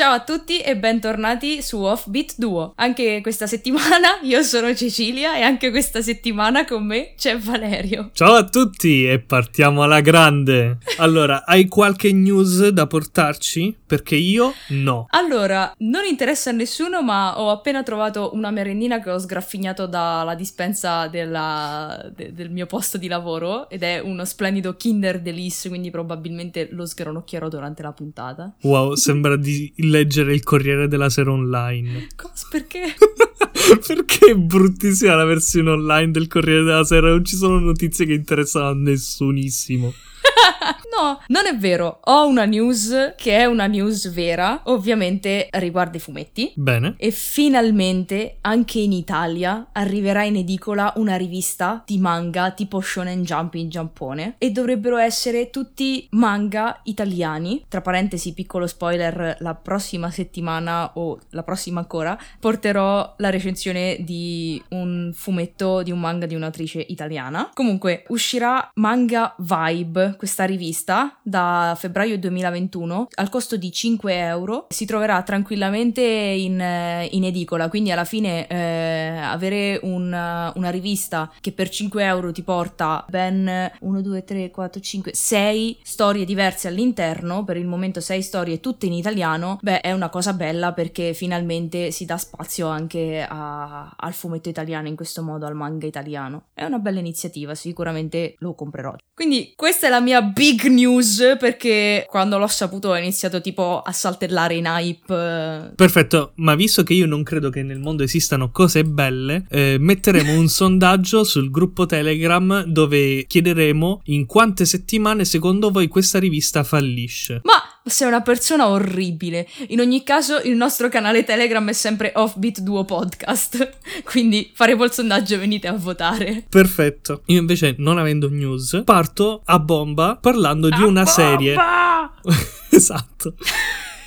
Ciao a tutti e bentornati su Offbeat Duo. Anche questa settimana io sono Cecilia e anche questa settimana con me c'è Valerio. Ciao a tutti e partiamo alla grande. Allora, hai qualche news da portarci? Perché io no. Allora, non interessa a nessuno, ma ho appena trovato una merendina che ho sgraffignato dalla dispensa della, de, del mio posto di lavoro ed è uno splendido Kinder Delice, quindi probabilmente lo sgranocchierò durante la puntata. Wow, sembra di leggere il Corriere della Sera online. Cosa? Perché? Perché è bruttissima la versione online del Corriere della Sera, non ci sono notizie che interessano a nessunissimo. no, non è vero. Ho una news che è una news vera, ovviamente riguarda i fumetti. Bene. E finalmente anche in Italia arriverà in edicola una rivista di manga tipo Shonen Jump in Giappone e dovrebbero essere tutti manga italiani. Tra parentesi, piccolo spoiler, la prossima settimana o la prossima ancora porterò la recensione di un fumetto di un manga di un'attrice italiana. Comunque uscirà Manga Vibe, questa rivista da febbraio 2021 al costo di 5 euro. Si troverà tranquillamente in, eh, in edicola, quindi alla fine eh, avere un, una rivista che per 5 euro ti porta ben 1, 2, 3, 4, 5, 6 storie diverse all'interno, per il momento 6 storie tutte in italiano, beh è una cosa bella perché finalmente si dà spazio anche a, al fumetto italiano in questo modo, al manga italiano. È una bella iniziativa, sicuramente lo comprerò. Quindi questa è la mia big news perché quando l'ho saputo ho iniziato tipo a saltellare in hype. Perfetto, ma visto che io non credo che nel mondo esistano cose belle, eh, metteremo un sondaggio sul gruppo Telegram dove chiederemo in quante settimane secondo voi questa rivista fallisce. Ma sei una persona orribile. In ogni caso, il nostro canale Telegram è sempre Offbeat Duo Podcast. Quindi faremo il sondaggio e venite a votare. Perfetto. Io invece, non avendo news, parto a bomba parlando di a una bomba! serie. esatto.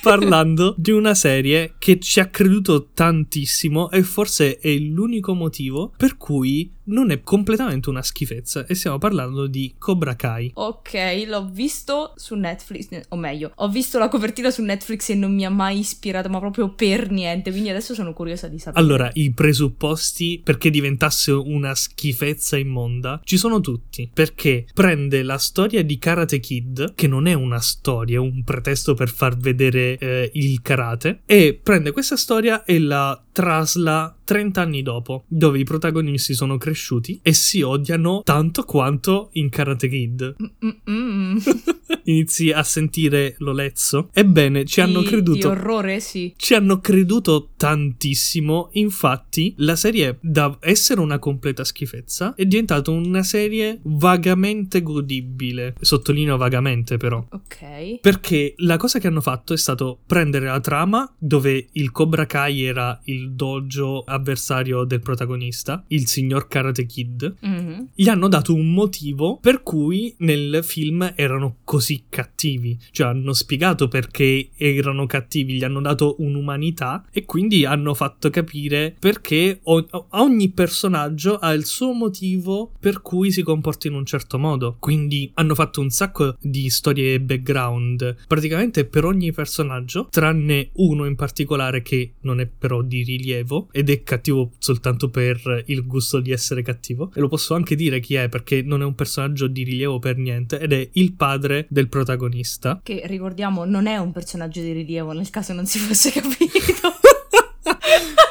parlando di una serie che ci ha creduto tantissimo e forse è l'unico motivo per cui non è completamente una schifezza e stiamo parlando di Cobra Kai. Ok, l'ho visto su Netflix, o meglio, ho visto la copertina su Netflix e non mi ha mai ispirato, ma proprio per niente, quindi adesso sono curiosa di sapere. Allora, i presupposti perché diventasse una schifezza immonda ci sono tutti, perché prende la storia di Karate Kid, che non è una storia, è un pretesto per far vedere eh, il karate, e prende questa storia e la trasla 30 anni dopo, dove i protagonisti sono cresciuti e si odiano tanto quanto in Karate Kid. Inizi a sentire l'olezzo? Ebbene, ci hanno Di- creduto. Di orrore, sì. Ci hanno creduto tantissimo, infatti la serie da essere una completa schifezza è diventata una serie vagamente godibile, sottolineo vagamente però. Ok. Perché la cosa che hanno fatto è stato prendere la trama dove il Cobra Kai era il dojo avversario del protagonista, il signor Karate Kid, Mhm. gli hanno dato un motivo per cui nel film erano così cattivi. Cioè hanno spiegato perché erano cattivi, gli hanno dato un'umanità e quindi hanno fatto capire perché o- ogni personaggio ha il suo motivo per cui si comporta in un certo modo. Quindi hanno fatto un sacco di storie background praticamente per ogni personaggio, tranne uno in particolare che non è però di rilievo ed è cattivo soltanto per il gusto di essere cattivo. E lo posso anche dire chi è perché non è un personaggio di rilievo per niente ed è il padre del protagonista. Che ricordiamo non è un personaggio di rilievo nel caso non si fosse capito.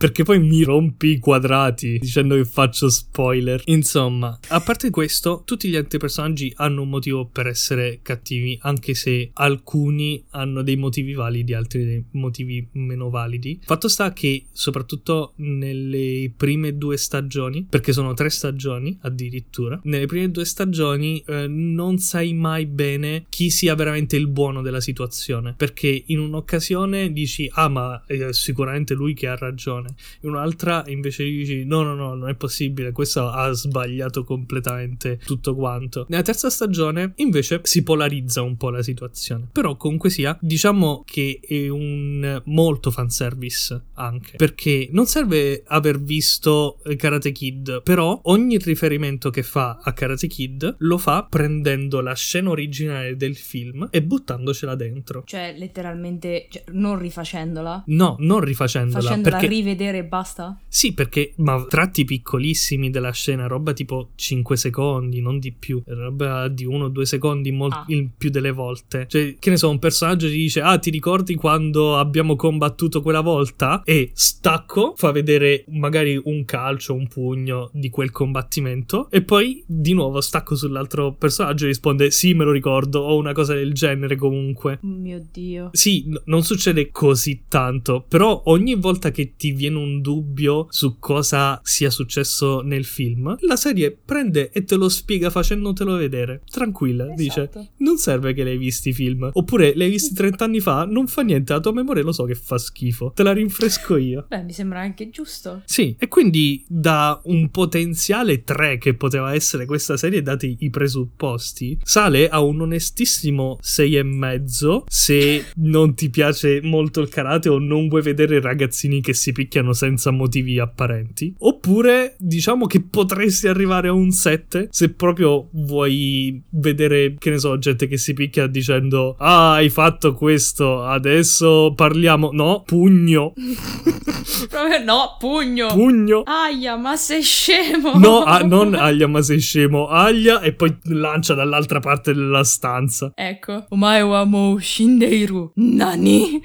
perché poi mi rompi i quadrati dicendo che faccio spoiler. Insomma, a parte questo, tutti gli altri personaggi hanno un motivo per essere cattivi, anche se alcuni hanno dei motivi validi, altri dei motivi meno validi. Fatto sta che, soprattutto nelle prime due stagioni, perché sono tre stagioni addirittura, nelle prime due stagioni eh, non sai mai bene chi sia veramente il buono della situazione, perché in un'occasione dici, ah ma è sicuramente lui che ha ragione, in un'altra invece dici, no no no, non è possibile, questo ha sbagliato completamente tutto quanto. Nella terza stagione invece si polarizza un po' la situazione, però comunque sia, diciamo che è un molto fanservice anche, perché non serve aver visto Karate Kid, però ogni riferimento che fa a Karate Kid lo fa prendendo la scena originale del film e buttandocela dentro. Cioè, letteralmente, cioè, non rifacendola? No, non rifacendola. Facendola perché... rivedere e basta? Sì, perché, ma tratti piccolissimi della scena, roba tipo 5 secondi, non di più, roba di 1 o 2 secondi mol- Ah. il più delle volte. Cioè, che ne so, un personaggio ti dice, ah, ti ricordi quando abbiamo combattuto quella volta? E stacco, fa vedere magari un calcio, un pugno di quel combattimento, e poi di nuovo stacco sull'altro personaggio e risponde, sì, me lo ricordo, o una cosa del genere comunque. Mio dio. Sì, n- non succede così tanto, però ogni volta che ti viene un dubbio su cosa sia successo nel film, la serie prende e te lo spiega facendotelo vedere. Tranquilla, dice. Esatto. Non serve che l'hai visti i film. Oppure l'hai visti 30 anni fa, non fa niente, la tua memoria lo so che fa schifo. Te la rinfresco io. Beh, mi sembra anche giusto. Sì, e quindi da un potenziale 3 che poteva essere questa serie, dati i presupposti, sale a un onestissimo 6 e mezzo se non ti piace molto il karate o non vuoi vedere ragazzini che si picchiano senza motivi apparenti. Oppure diciamo che potresti arrivare a un 7 se proprio vuoi vedere, che ne so, gente che si picchia dicendo "Ah, hai fatto questo, adesso parliamo". No, pugno. Proprio no, pugno. Pugno. Aia, ma sei scemo. No, ah, non aglia, ma sei scemo. Aglia e poi lancia dall'altra parte della stanza. Ecco. Omae wa mou shindeiru. Nani?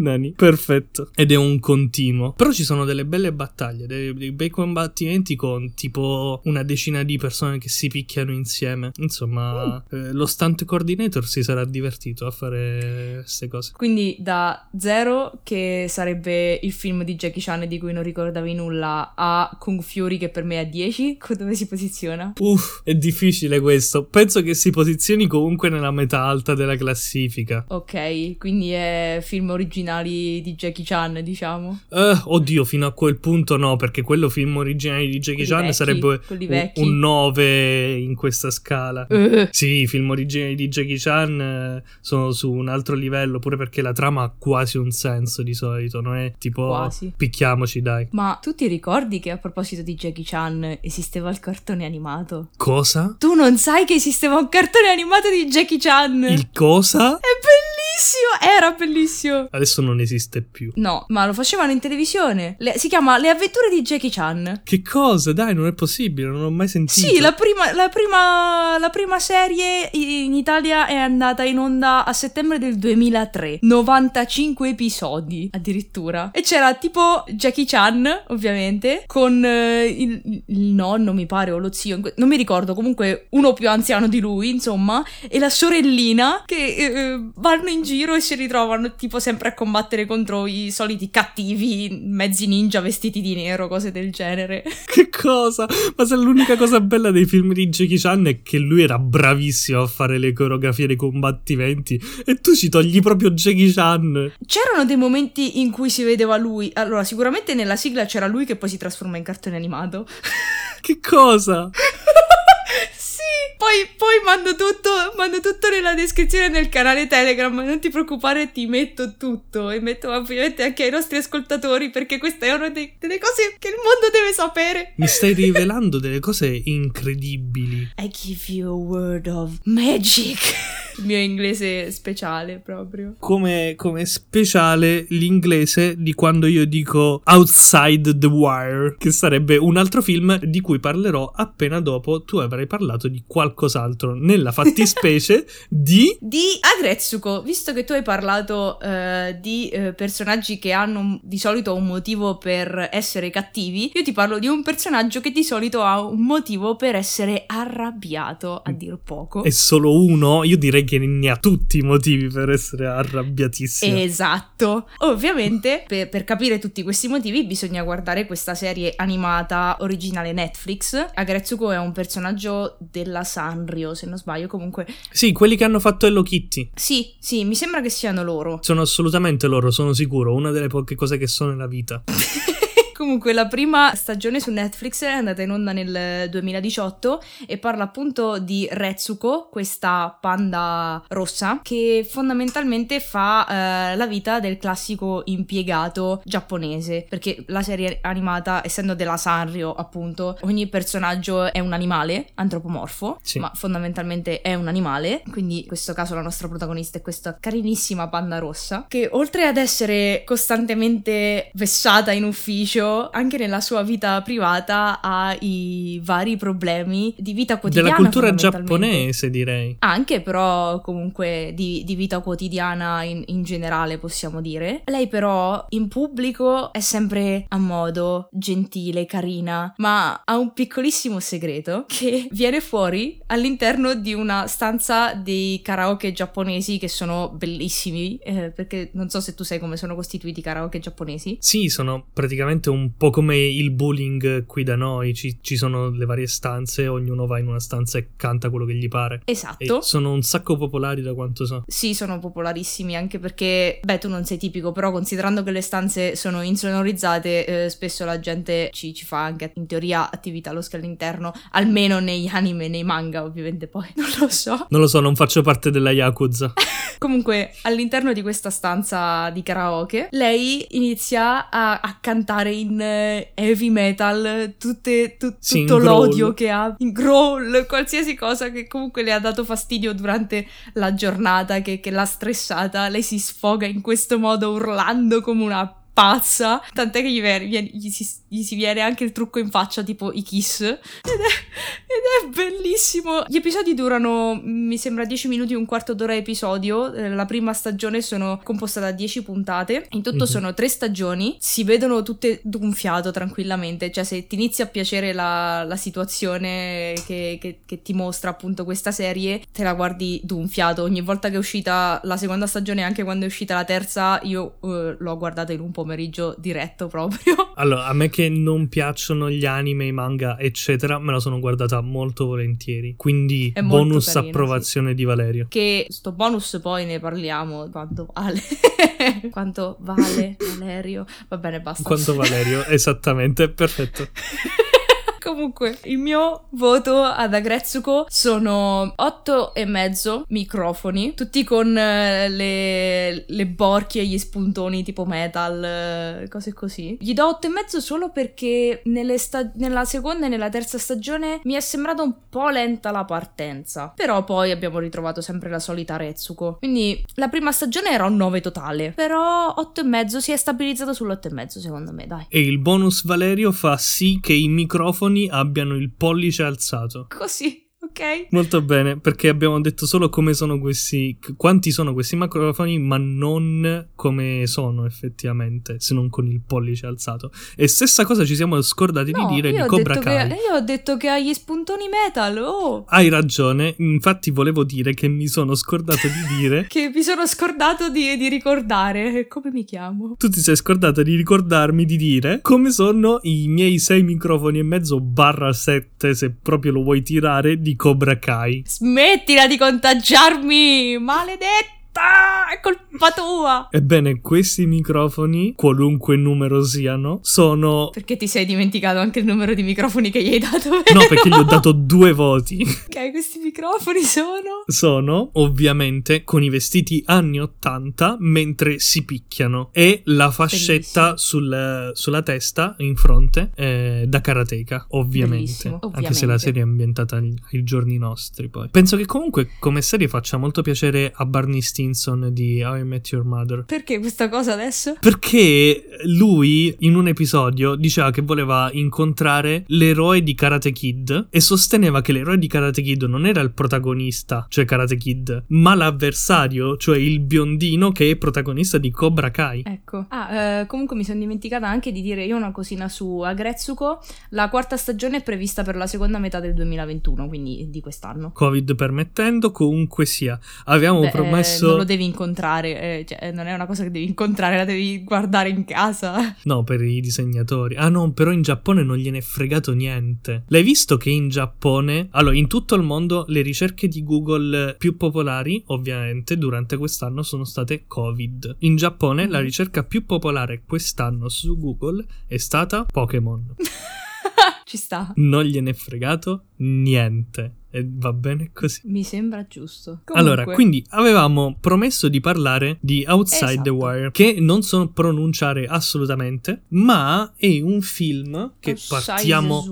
Nani. Perfetto. Ed è un continuo. Però ci sono delle belle battaglie, dei, dei bei combattimenti con tipo una decina di persone che si picchiano insieme. Insomma, eh, lo stunt coordinator si sarà divertito a fare queste cose. Quindi da zero, che sarebbe il film di Jackie Chan di cui non ricordavi nulla, a Kung Fury che per me è a 10, co- dove si posiziona? Uff, è difficile questo. Penso che si posizioni comunque nella metà alta della classifica. Ok, quindi è film originali di Jackie Chan, diciamo. Eh, oddio, fino a quel punto no, perché quello film originale di Jackie Quelli Chan vecchi, sarebbe un, un 9 in questa scala. Eh, Sì, i film originali di Jackie Chan eh, sono su un altro livello, pure perché la trama ha quasi un senso di solito, non è tipo Quasi. picchiamoci dai. Ma tu ti ricordi che a proposito di Jackie Chan esisteva il cartone animato? Cosa? Tu non sai che esisteva un cartone animato di Jackie Chan? Il cosa? È bellissimo! Era bellissimo! Adesso non esiste più. No, ma lo facevano in televisione. Le- si chiama Le avventure di Jackie Chan. Che cosa? Dai, non è possibile, non ho mai sentito. Sì, la prima, la, prima, la prima serie in Italia è andata in onda a settembre del 2003. 95 episodi addirittura. E c'era tipo Jackie Chan, ovviamente, con eh, il, il nonno, mi pare, o lo zio, non mi ricordo, comunque uno più anziano di lui, insomma, e la sorellina che eh, vanno in giro e si ritrovano tipo sempre a combattere contro i soliti cattivi mezzi ninja vestiti di nero, cose del genere. Che cosa? Ma se l'unica cosa bella dei film di Jackie Chan è che lui era bravissimo a fare le coreografie dei combattimenti e tu ci togli proprio Jackie Chan. C'erano dei momenti in cui si vedeva lui. Allora, sicuramente nella sigla c'era lui che poi si trasforma in cartone animato. Che cosa? poi, poi mando, tutto, mando tutto nella descrizione del canale Telegram. Non ti preoccupare, ti metto tutto. E metto ovviamente anche ai nostri ascoltatori perché questa è una dei- delle cose che il mondo deve sapere. Mi stai rivelando delle cose incredibili. I give you a word of magic. Il mio inglese speciale proprio. Come, come speciale l'inglese di quando io dico Outside the Wire, che sarebbe un altro film di cui parlerò appena dopo tu avrai parlato di qualcos'altro, nella fattispecie di... Di Agretsuko, visto che tu hai parlato eh, di eh, personaggi che hanno di solito un motivo per essere cattivi, io ti parlo di un personaggio che di solito ha un motivo per essere arrabbiato, a dir poco. È solo uno? Io direi che ne ha tutti i motivi per essere arrabbiatissimo. Esatto. Ovviamente, per, per capire tutti questi motivi bisogna guardare questa serie animata originale Netflix. Agretsuko è un personaggio della Sanrio, se non sbaglio, comunque... Sì, quelli che hanno fatto Hello Kitty. Sì, sì, mi sembra che siano loro. Sono assolutamente loro, sono sicuro, una delle poche cose che so nella vita. Comunque la prima stagione su Netflix è andata in onda nel 2018 e parla appunto di Retsuko, questa panda rossa che fondamentalmente fa eh, la vita del classico impiegato giapponese, perché la serie animata, essendo della Sanrio appunto, ogni personaggio è un animale antropomorfo, Sì. ma fondamentalmente è un animale, quindi in questo caso la nostra protagonista è questa carinissima panda rossa che oltre ad essere costantemente vessata in ufficio, anche nella sua vita privata ha i vari problemi di vita quotidiana. Della cultura giapponese, direi. Anche però comunque di, di vita quotidiana in, in generale possiamo dire. Lei però in pubblico è sempre a modo, gentile, carina, ma ha un piccolissimo segreto che viene fuori all'interno di una stanza dei karaoke giapponesi che sono bellissimi, eh, perché non so se tu sai come sono costituiti i karaoke giapponesi. Sì, sono praticamente un po' come il bullying qui da noi. Ci, ci sono le varie stanze, ognuno va in una stanza e canta quello che gli pare. E Esatto. sono un sacco popolari da quanto so. Sì, sono popolarissimi anche perché, beh, tu non sei tipico, però considerando che le stanze sono insonorizzate, eh, spesso la gente ci, ci fa anche in teoria attività allo scalo interno, almeno negli anime, nei manga, ovviamente poi non lo so. Non lo so, non faccio parte della Yakuza. Comunque, all'interno di questa stanza di karaoke, lei inizia a, a cantare in eh, heavy metal tutte- tu- Sì, in tutto growl. l'odio che ha, in growl, qualsiasi cosa che comunque le ha dato fastidio durante la giornata, che, che l'ha stressata. Lei si sfoga in questo modo urlando come una pazza, tant'è che gli, viene- gli si, gli si viene anche il trucco in faccia, tipo i kiss. Ed è, ed è bellissimo. Gli episodi durano, mi sembra, 10 minuti, un quarto d'ora episodio. Eh, La prima stagione sono composta da 10 puntate. In tutto Mhm. sono tre stagioni. Si vedono tutte d'un fiato tranquillamente. Cioè, se ti inizia a piacere la, la situazione che, che- che ti mostra appunto questa serie, te la guardi d'un fiato. Ogni volta che è uscita la seconda stagione, anche quando è uscita la terza, io eh, l'ho guardata in un pomeriggio diretto proprio. Allora, a me che non piacciono gli anime, i manga, eccetera, me la sono guardata molto volentieri. Quindi, bonus carina, approvazione di Valerio. Che sto bonus poi ne parliamo. Quanto vale? Quanto vale Valerio? Va bene, basta. Quanto Valerio, esattamente, perfetto. Comunque, il mio voto ad Agretsuko sono 8 e mezzo microfoni, tutti con eh, le, le borchie gli spuntoni tipo metal, eh, cose così. Gli do 8 e mezzo solo perché sta- nella seconda e nella terza stagione mi è sembrata un po' lenta la partenza. Però poi abbiamo ritrovato sempre la solita Retsuko. Quindi la prima stagione era un 9 totale, però 8 e mezzo si è stabilizzato sull'8 e mezzo secondo me, dai. E il bonus Valerio fa sì che i microfoni abbiano il pollice alzato. Così, ok? Molto bene, perché abbiamo detto solo come sono questi, quanti sono questi microfoni, ma non come sono effettivamente, se non con il pollice alzato. E stessa cosa ci siamo scordati No, di dire di Cobra Kai. Che, io ho detto che ha gli spuntoni metal, oh! Hai ragione, infatti volevo dire che mi sono scordato di dire Che mi sono scordato di, di ricordare. Come mi chiamo? Tu ti sei scordato di ricordarmi di dire come sono i miei 6 microfoni e mezzo barra 7, se proprio lo vuoi tirare, di Cobra Kai. Smettila di contagiarmi! Maledetta! Ah, è colpa tua! Ebbene, questi microfoni, qualunque numero siano, sono... Perché ti sei dimenticato anche il numero di microfoni che gli hai dato? No, perché gli ho dato due voti. ok, questi microfoni sono... Sono, ovviamente, con i vestiti anni 80 mentre si picchiano e la fascetta sul, sulla testa, in fronte, eh, da karateka, ovviamente. Bellissimo, Anche se la serie è ambientata ai, ai giorni nostri, poi. Penso che comunque come serie faccia molto piacere a Barney Stinson di How I Met Your Mother. Perché questa cosa adesso? Perché lui in un episodio diceva che voleva incontrare l'eroe di Karate Kid e sosteneva che l'eroe di Karate Kid non era il protagonista, cioè Karate Kid, ma l'avversario, cioè il biondino che è protagonista di Cobra Kai. Ecco. Ah, eh, comunque mi sono dimenticata anche di dire io una cosina su Agretsuko. La quarta stagione è prevista per la seconda metà del 2021, quindi di quest'anno. Covid permettendo, comunque sia. Avevamo Beh, promesso... eh, non lo devi incontrare, eh, cioè, non è una cosa che devi incontrare, la devi guardare in casa. No, per i disegnatori. Ah no, però in Giappone non gliene è fregato niente. L'hai visto che in Giappone, allora in tutto il mondo le ricerche di Google più popolari, ovviamente, durante quest'anno sono state Covid. In Giappone la Mhm. ricerca più popolare quest'anno su Google è stata Pokémon. Ci sta. Non gliene è fregato niente. E va bene così. Mi sembra giusto. Allora, Comunque, quindi avevamo promesso di parlare di Outside the Esatto. Wire, che non so pronunciare assolutamente, ma è un film che Outside partiamo... the.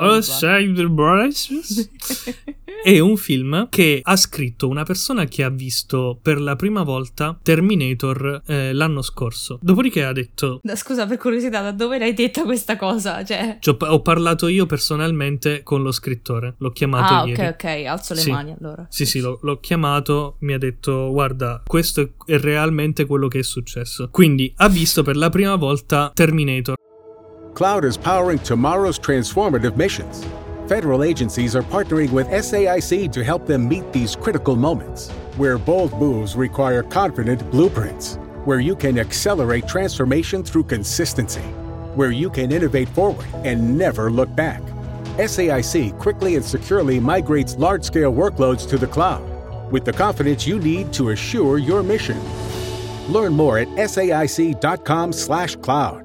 Outside the Wire? È un film che ha scritto una persona che ha visto per la prima volta Terminator eh, l'anno scorso. Dopodiché ha detto... Scusa, per curiosità, da dove l'hai detta questa cosa? Cioè... "Ci ho ho parlato io personalmente con lo scrittore, l'ho chiamato Ah, ieri. ok, ok, alzo le Sì. mani allora. Sì, sì, l'ho, l'ho chiamato, mi ha detto guarda, questo è, è realmente quello che è successo. Quindi ha visto per la prima volta Terminator. Cloud is powering tomorrow's transformative missions. Federal agencies are partnering with SAIC to help them meet these critical moments, where bold moves require confident blueprints, where you can accelerate transformation through consistency, where you can innovate forward and never look back. SAIC quickly and securely migrates large scale workloads to the cloud with the confidence you need to assure your mission. Learn more at saic.com/cloud.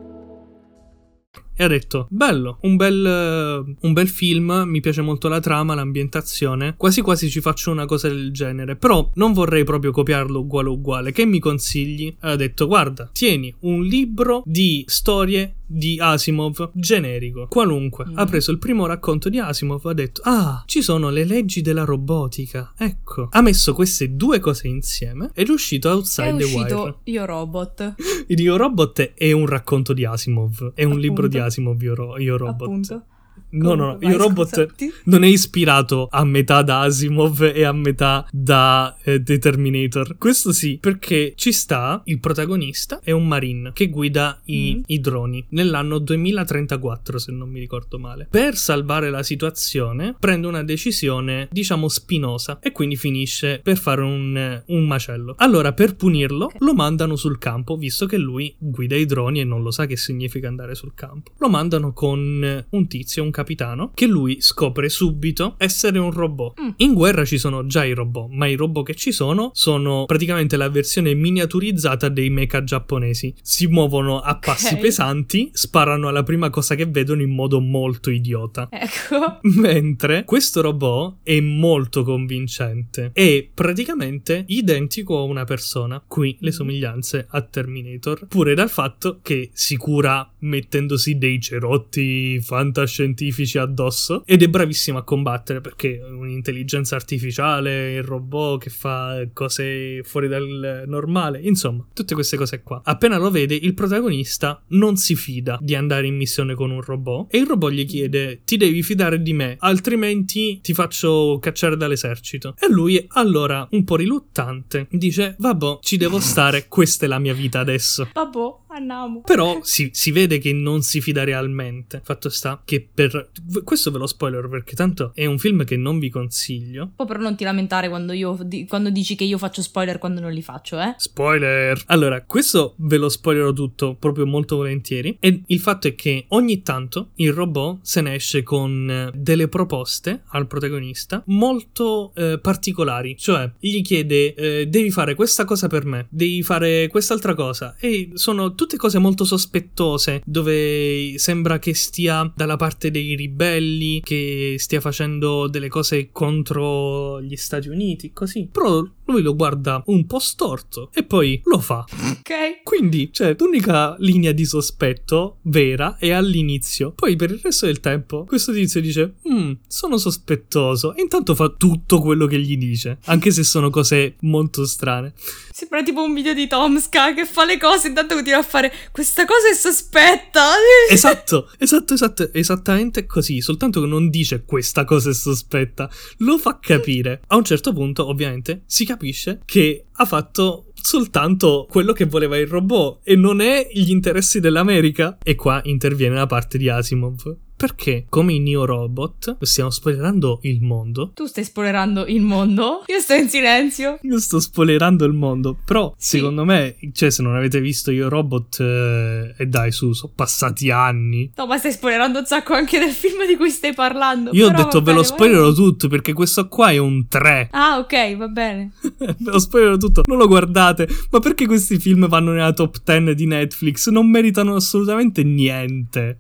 E ha detto: Bello, un bel, eh, un bel film. Mi piace molto la trama, l'ambientazione. Quasi quasi ci faccio una cosa del genere. Però non vorrei proprio copiarlo uguale uguale. Che mi consigli? Ha detto: Guarda, tieni un libro di storie di Asimov generico, qualunque. Mm. Ha preso il primo racconto di Asimov. Ha detto: Ah, ci sono le leggi della robotica. Ecco, ha messo queste due cose insieme ed è uscito È Outside the Wire. uscito Io Robot. Io Robot è un racconto di Asimov, è un Appunto. libro di Asimov, Io, Ro- Io Robot. Appunto. No, no, no, Io Robot scusati. non è ispirato a metà da Asimov e a metà da eh, The Terminator. Questo sì, perché ci sta il protagonista, è un marine che guida i, Mm. i droni nell'anno 2034, se non mi ricordo male. Per salvare la situazione, prende una decisione, diciamo, spinosa e quindi finisce per fare un, un macello. Allora, per punirlo, Ok. lo mandano sul campo, visto che lui guida i droni e non lo sa che significa andare sul campo. Lo mandano con un tizio, un capitano, che lui scopre subito essere un robot. Mm. In guerra ci sono già i robot, ma i robot che ci sono sono praticamente la versione miniaturizzata dei mecha giapponesi. Si muovono a passi Ok. pesanti, sparano alla prima cosa che vedono in modo molto idiota. Ecco. Mentre questo robot è molto convincente. È praticamente identico a una persona. Qui le somiglianze a Terminator. Pure dal fatto che si cura mettendosi dei cerotti fantascientifici addosso. Ed è bravissimo a combattere perché un'intelligenza artificiale, il robot che fa cose fuori dal normale. Insomma, tutte queste cose qua. Appena lo vede, il protagonista non si fida di andare in missione con un robot. E il robot gli chiede: Ti devi fidare di me, altrimenti ti faccio cacciare dall'esercito. E lui, allora, un po' riluttante, dice: Vabbè, ci devo stare, questa è la mia vita adesso. Vabbè. Andiamo. Però si, si vede che non si fida realmente. Fatto sta che per... Questo ve lo spoiler perché tanto è un film che non vi consiglio. Poi però non ti lamentare quando, io, di- quando dici che io faccio spoiler quando non li faccio, eh? Spoiler! Allora, questo ve lo spoilerò tutto proprio molto volentieri. E il fatto è che ogni tanto il robot se ne esce con eh, delle proposte al protagonista molto eh, particolari. Cioè, gli chiede: eh, Devi fare questa cosa per me, devi fare quest'altra cosa. E sono tutte cose molto sospettose, dove sembra che stia dalla parte dei ribelli, che stia facendo delle cose contro gli Stati Uniti, così. Però lui lo guarda un po' storto e poi lo fa. Ok. Quindi, cioè, l'unica linea di sospetto vera è all'inizio. Poi per il resto del tempo, questo tizio dice: "Mm, sono sospettoso. E intanto fa tutto quello che gli dice, anche se sono cose molto strane. Sembra tipo un video di Tomska che fa le cose intanto continua a fare questa cosa è sospetta. Esatto, esatto, esatto, esattamente così. Soltanto che non dice questa cosa è sospetta, lo fa capire. A un certo punto, ovviamente, si capisce che ha fatto soltanto quello che voleva il robot e non è gli interessi dell'America. E qua interviene la parte di Asimov. Perché, come in Neo Robot, stiamo spoilerando il mondo. Tu stai spoilerando il mondo? Io sto in silenzio. Io sto spoilerando il mondo, però Sì. secondo me, cioè se non avete visto Io Robot, eh, e dai su, sono passati anni. No, ma stai spoilerando un sacco anche del film di cui stai parlando. Io ho detto ve lo spoilerò tutto perché questo qua è un 3. Ah, ok, va bene. ve lo spoilerò tutto, non lo guardate. Ma perché questi film vanno nella top 10 di Netflix? Non meritano assolutamente niente.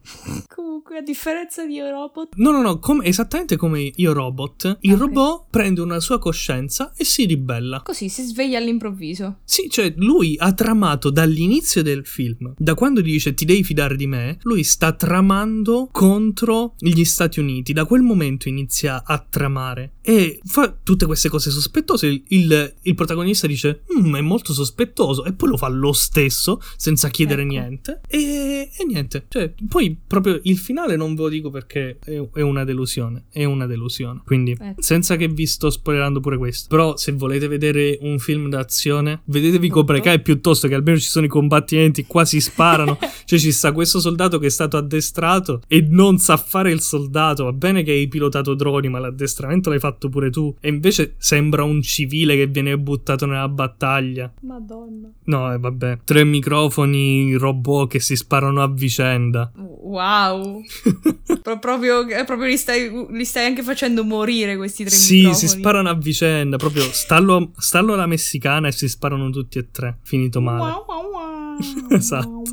Comunque, a differenza di Europa, No, no, no, come- esattamente come Io Robot, il Ok. robot prende una sua coscienza e si ribella. così si sveglia all'improvviso. Sì, cioè lui ha tramato dall'inizio del film, da quando gli dice ti devi fidare di me, lui sta tramando contro gli Stati Uniti. Da quel momento inizia a tramare e fa tutte queste cose sospettose. Il, il- il protagonista dice "Mm, è molto sospettoso e poi lo fa lo stesso senza chiedere Ecco. niente. E, e niente, cioè poi proprio il finale non ve lo dico perché è, è una delusione, è una delusione. Quindi Ecco. senza che vi sto spoilerando pure questo. Però se volete vedere un film d'azione, vedetevi Cobra Kai piuttosto che almeno ci sono i combattimenti, qua si sparano. cioè ci sta questo soldato che è stato addestrato e non sa fare il soldato. Va bene che hai pilotato droni, ma l'addestramento l'hai fatto pure tu. E invece sembra un civile che viene buttato nella battaglia. Madonna. No, eh, vabbè. Tre microfoni, robot che si sparano a vicenda. Wow. Pro- proprio, eh, proprio li, stai, li stai anche facendo morire questi tre Sì, microfoni. si sparano a vicenda. Proprio stallo, stallo alla messicana e si sparano tutti e tre. Finito male. Wow, wow, wow. Esatto.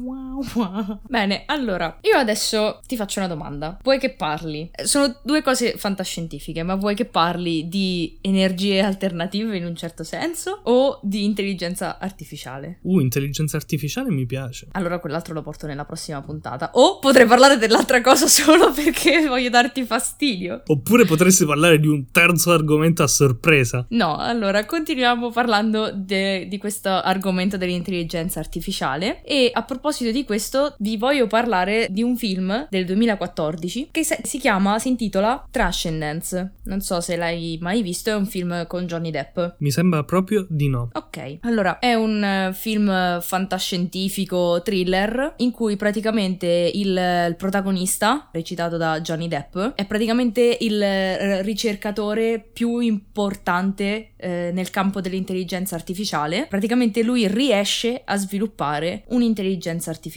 Wow. Bene, allora, io adesso ti faccio una domanda. Vuoi che parli? Eh, Sono due cose fantascientifiche, ma vuoi che parli di energie alternative in un certo senso o di intelligenza artificiale? Uh, intelligenza artificiale mi piace. Allora quell'altro lo porto nella prossima puntata. O potrei parlare dell'altra cosa solo perché voglio darti fastidio. Oppure potresti parlare di un terzo argomento a sorpresa. No, allora continuiamo parlando de- di questo argomento dell'intelligenza artificiale e a proposito di questo vi voglio parlare di un film del 2014 che si chiama, si intitola Transcendence. Non so se l'hai mai visto, è un film con Johnny Depp. Mi sembra proprio di no. Ok, allora è un eh, film fantascientifico thriller in cui praticamente il, il protagonista, recitato da Johnny Depp, è praticamente il eh, ricercatore più importante eh, nel campo dell'intelligenza artificiale. Praticamente lui riesce a sviluppare un'intelligenza artificiale.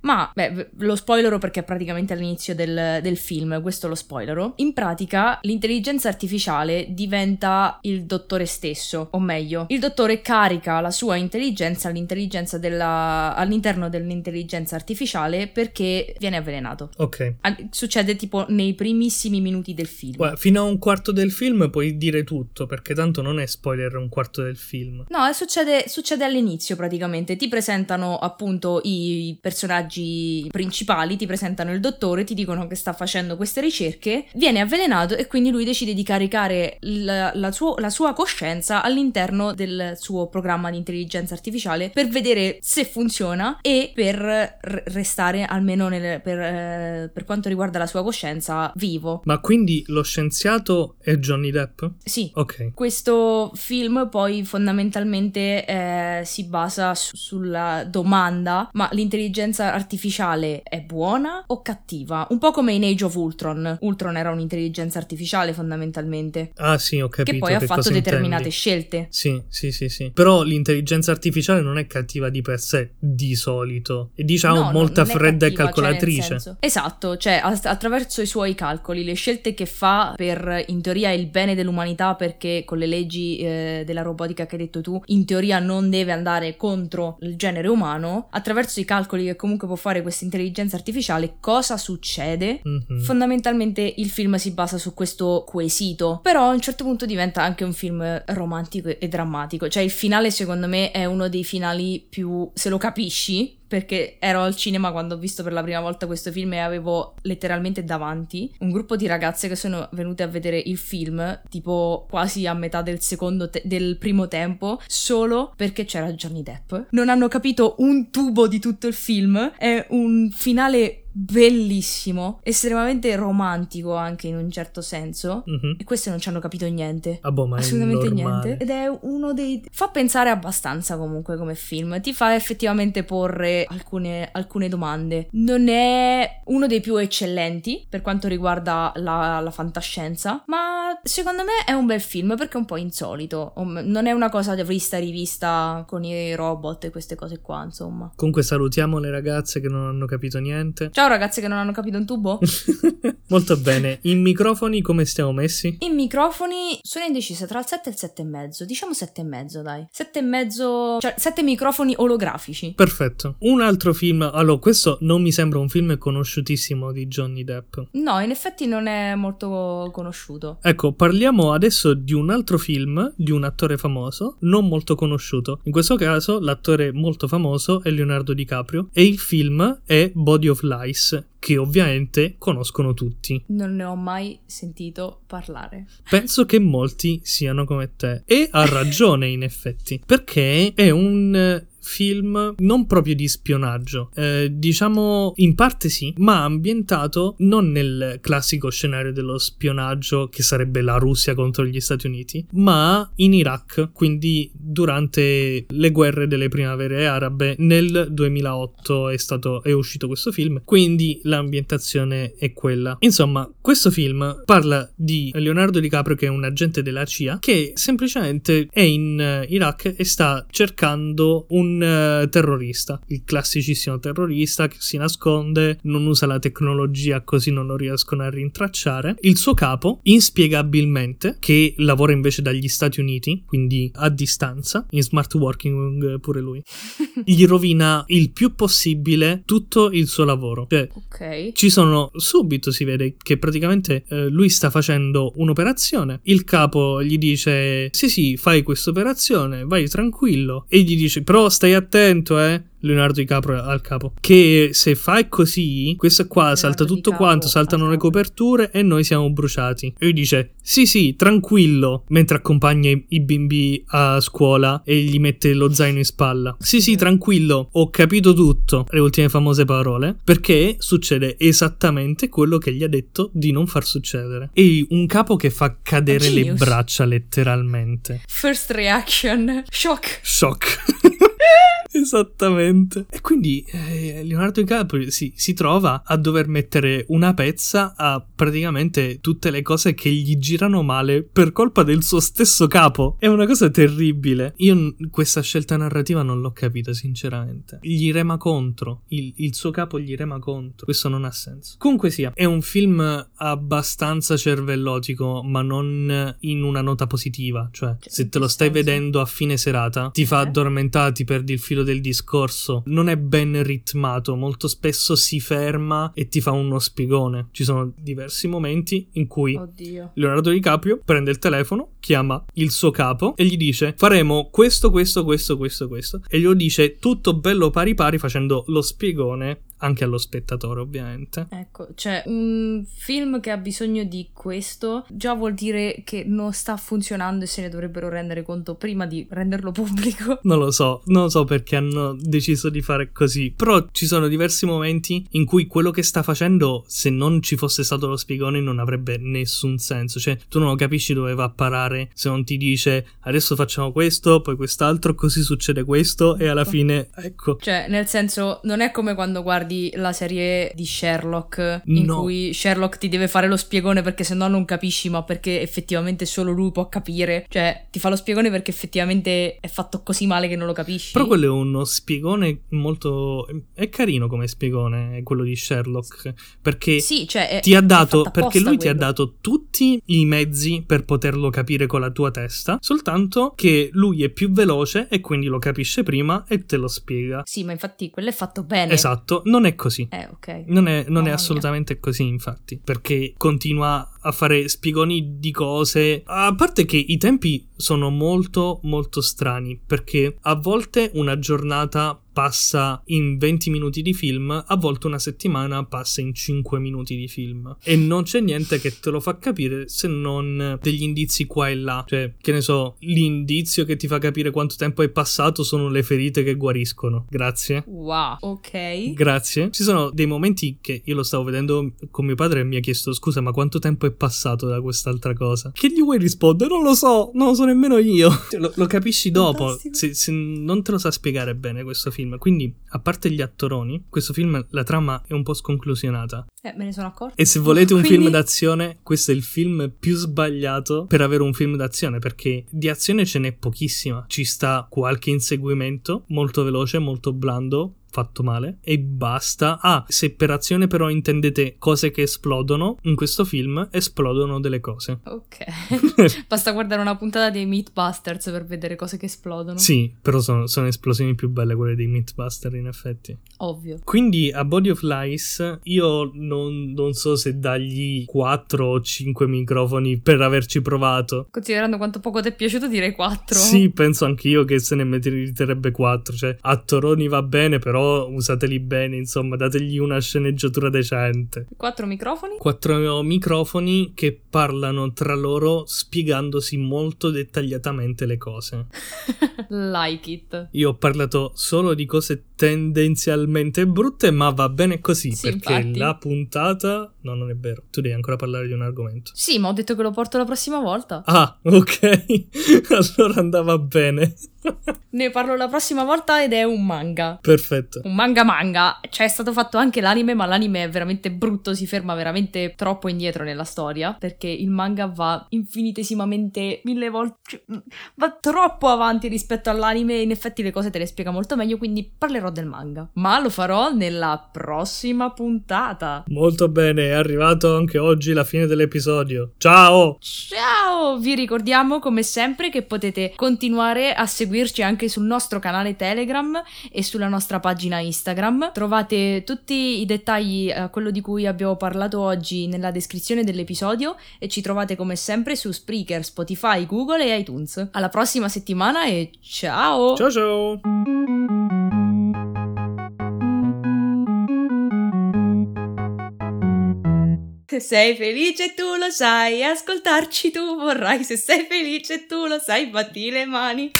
Ma, beh, lo spoilerò perché è praticamente all'inizio del, del film, questo lo spoilerò. In pratica l'intelligenza artificiale diventa il dottore stesso, o meglio, il dottore carica la sua intelligenza all'intelligenza della, all'interno dell'intelligenza artificiale perché viene avvelenato. Ok. Succede tipo nei primissimi minuti del film. Guarda, fino a un quarto del film puoi dire tutto, perché tanto non è spoiler un quarto del film. No, succede, succede all'inizio praticamente. Ti presentano appunto i personaggi principali, ti presentano il dottore, ti dicono che sta facendo queste ricerche, viene avvelenato e quindi lui decide di caricare la, la suo- la sua coscienza all'interno del suo programma di intelligenza artificiale per vedere se funziona e per restare almeno nel, per, eh, per quanto riguarda la sua coscienza vivo. Ma quindi lo scienziato è Johnny Depp? Sì. Ok. Questo film poi fondamentalmente eh, si basa su- sulla domanda ma l'intelligenza artificiale è buona o cattiva? Un po' come in Age of Ultron. Ultron era un'intelligenza artificiale fondamentalmente Ah sì, ho capito. che poi ha fatto determinate intendi. scelte. Sì, sì, sì, sì. Però l'intelligenza artificiale non è cattiva di per sé, di solito. E diciamo No, molta fredda e cattiva, cioè, nel calcolatrice. senso- Esatto, cioè attraverso i suoi calcoli, le scelte che fa per in teoria il bene dell'umanità, perché con le leggi eh, della robotica che hai detto tu, in teoria non deve andare contro il genere umano, attraverso i calcoli che comunque può fare questa intelligenza artificiale, cosa succede? Mhm. Fondamentalmente il film si basa su questo quesito, però a un certo punto diventa anche un film romantico e drammatico, cioè il finale secondo me è uno dei finali più, se lo capisci, perché ero al cinema quando ho visto per la prima volta questo film e avevo letteralmente davanti un gruppo di ragazze che sono venute a vedere il film tipo quasi a metà del secondo te- del primo tempo solo perché c'era Johnny Depp. Non hanno capito un tubo di tutto il film, è un finale bellissimo, estremamente romantico anche in un certo senso. Mhm. E queste non ci hanno capito niente. Ah, boh, ma Assolutamente niente. Ed è uno dei. Fa pensare abbastanza comunque come film. Ti fa effettivamente porre alcune, alcune domande. Non è uno dei più eccellenti per quanto riguarda la, la fantascienza. Ma secondo me è un bel film perché è un po' insolito. Non è una cosa vista rivista con i robot e queste cose qua, insomma. Comunque salutiamo le ragazze che non hanno capito niente. Ciao ragazze che non hanno capito un tubo. Molto bene. I microfoni come stiamo messi? I microfoni sono indecisa tra il 7 e il 7 e mezzo. Diciamo 7 e mezzo, dai. 7 e mezzo, cioè 7 microfoni olografici. Perfetto. Un altro film. Allora, questo non mi sembra un film conosciutissimo di Johnny Depp. No, in effetti non è molto conosciuto. Ecco, parliamo adesso di un altro film di un attore famoso, non molto conosciuto. In questo caso l'attore molto famoso è Leonardo DiCaprio e il film è Body of Lies, che ovviamente conoscono tutti. Non ne ho mai sentito parlare. Penso che molti siano come te. E ha ragione, in effetti, perché è un film non proprio di spionaggio, eh, diciamo in parte sì, ma ambientato non nel classico scenario dello spionaggio che sarebbe la Russia contro gli Stati Uniti, ma in Iraq, quindi durante le guerre delle primavere arabe nel 2008 è stato è uscito questo film, quindi l'ambientazione è quella. Insomma, questo film parla di Leonardo DiCaprio che è un agente della CIA che semplicemente è in Iraq e sta cercando un eh, terrorista, il classicissimo terrorista che si nasconde, non usa la tecnologia così non lo riescono a rintracciare. Il suo capo, inspiegabilmente, che lavora invece dagli Stati Uniti, quindi a distanza, in smart working pure lui, gli rovina il più possibile tutto il suo lavoro. Cioè, Ok. ci sono subito si vede che praticamente eh, lui sta facendo un'operazione. Il capo gli dice: Sì, sì, fai questa operazione, vai tranquillo. E gli dice: Però stai attento, eh. Leonardo DiCaprio al capo. Che se fai così, questo qua Leonardo salta tutto DiCaprio quanto, al saltano le capo. coperture e noi siamo bruciati. E lui dice: Sì, sì, tranquillo. Mentre accompagna i, i bimbi a scuola e gli mette lo zaino in spalla. Sì, sì, tranquillo, ho capito tutto. Le ultime famose parole. Perché succede esattamente quello che gli ha detto di non far succedere. E un capo che fa cadere le braccia letteralmente. First reaction. Shock. Shock. Yeah. Esattamente. E quindi eh, Leonardo DiCaprio si, si trova a dover mettere una pezza a praticamente tutte le cose che gli girano male per colpa del suo stesso capo. È una cosa terribile. Io questa scelta narrativa non l'ho capita, sinceramente. Gli rema contro. Il, il suo capo gli rema contro. Questo non ha senso. Comunque sia, è un film abbastanza cervellotico, ma non in una nota positiva. Cioè, Cioè, se te lo stai vedendo a fine serata, ti fa Eh? addormentare, ti perdi il filo del discorso. Non è ben ritmato, molto spesso si ferma e ti fa uno spiegone. Ci sono diversi momenti in cui Oddio. Leonardo DiCaprio prende il telefono, chiama il suo capo e gli dice faremo questo, questo, questo, questo, questo. E glielo dice tutto bello pari pari facendo lo spiegone anche allo spettatore ovviamente. Ecco, cioè un film che ha bisogno di questo già vuol dire che non sta funzionando e se ne dovrebbero rendere conto prima di renderlo pubblico. Non lo so, non lo so perché hanno deciso di fare così, però ci sono diversi momenti in cui quello che sta facendo, se non ci fosse stato lo spiegone, non avrebbe nessun senso, cioè tu non capisci dove va a parare se non ti dice adesso facciamo questo, poi quest'altro, così succede questo e alla Ecco. fine, ecco. Cioè, nel senso, non è come quando guardi la serie di Sherlock, in No. cui Sherlock ti deve fare lo spiegone perché sennò non capisci, ma perché effettivamente solo lui può capire. Cioè, ti fa lo spiegone perché effettivamente è fatto così male che non lo capisci. Però quello è uno spiegone molto... è carino come spiegone, quello di Sherlock, perché Sì, cioè, è- ti ha dato, perché lui ti ha quello. dato tutti i mezzi per poterlo capire con la tua testa, soltanto che lui è più veloce e quindi lo capisce prima e te lo spiega. Sì, ma infatti quello è fatto bene. Esatto, non è così. Eh, ok. Non è, non è mia. assolutamente così, infatti, perché continua a fare spiegoni di cose. A parte che i tempi sono molto, molto strani, perché a volte una giornata passa in 20 minuti di film, a volte una settimana passa in 5 minuti di film. E non c'è niente che te lo fa capire se non degli indizi qua e là. Cioè, che ne so, l'indizio che ti fa capire quanto tempo è passato sono le ferite che guariscono. Grazie. Wow, ok. Grazie. Ci sono dei momenti che io lo stavo vedendo con mio padre e mi ha chiesto scusa ma quanto tempo è passato da quest'altra cosa? Che gli vuoi rispondere? Non lo so, non lo so nemmeno io. Cioè, Lo, lo capisci dopo, se, se non te lo sa spiegare bene questo film. Quindi, a parte gli attoroni, questo film, la trama è un po' sconclusionata. Eh, me ne sono accorta. E se volete un Quindi- film d'azione, questo è il film più sbagliato per avere un film d'azione, perché di azione ce n'è pochissima. Ci sta qualche inseguimento, molto veloce, molto blando, fatto male, e basta. Ah, se per azione però intendete cose che esplodono, in questo film esplodono delle cose. Ok. Basta guardare una puntata dei Meatbusters per vedere cose che esplodono. Sì, però sono, sono esplosioni più belle quelle dei Mythbuster in effetti. Ovvio. Quindi a Body of Lies io non, non so se dargli 4 o 5 microfoni per averci provato. Considerando quanto poco ti è piaciuto, direi 4. Sì, penso anch'io che se ne meriterebbe 4. Cioè, a Toroni va bene, però usateli bene, insomma, dategli una sceneggiatura decente. 4 microfoni. Quattro microfoni che parlano tra loro spiegandosi molto dettagliatamente le cose. like it. Io ho parlato solo di cose tendenzialmente brutte, ma va bene così Sì, perché infatti. la puntata. No, non è vero. Tu devi ancora parlare di un argomento. Sì, ma ho detto che lo porto la prossima volta. Ah, ok. allora andava bene. Ne parlo la prossima volta ed è un manga. Perfetto. Un manga manga. Cioè, è stato fatto anche l'anime, ma l'anime è veramente brutto, si ferma veramente troppo indietro nella storia. Perché il manga va infinitesimamente mille volte. cioè, va troppo avanti rispetto all'anime. E in effetti le cose te le spiega molto meglio. Quindi parlerò del manga. Ma lo farò nella prossima puntata. Molto bene, è arrivato anche oggi la fine dell'episodio. Ciao! Ciao! Vi ricordiamo come sempre che potete continuare a seguirci anche sul nostro canale Telegram e sulla nostra pagina Instagram. Trovate tutti i dettagli a quello di cui abbiamo parlato oggi nella descrizione dell'episodio e ci trovate come sempre su Spreaker, Spotify, Google e iTunes. Alla prossima settimana e ciao! Ciao ciao! Se sei felice tu lo sai, ascoltarci tu vorrai, se sei felice tu lo sai, batti le mani.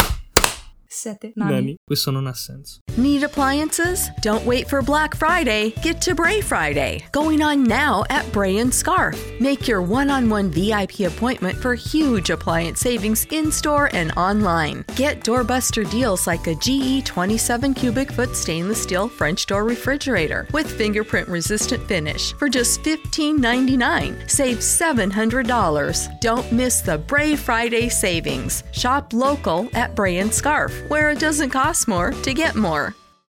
Sette nani. Nani, questo non ha senso. Need appliances? Don't wait for Black Friday. Get to Bray Friday, going on now at Bray and Scarf. Make your one-on-one VIP appointment for huge appliance savings in-store and online. Get doorbuster deals like a GE 27 cubic foot stainless steel French door refrigerator with fingerprint resistant finish for just $15.99. Save $700. Don't miss the Bray Friday savings. Shop local at Bray and Scarf, where it doesn't cost more to get more.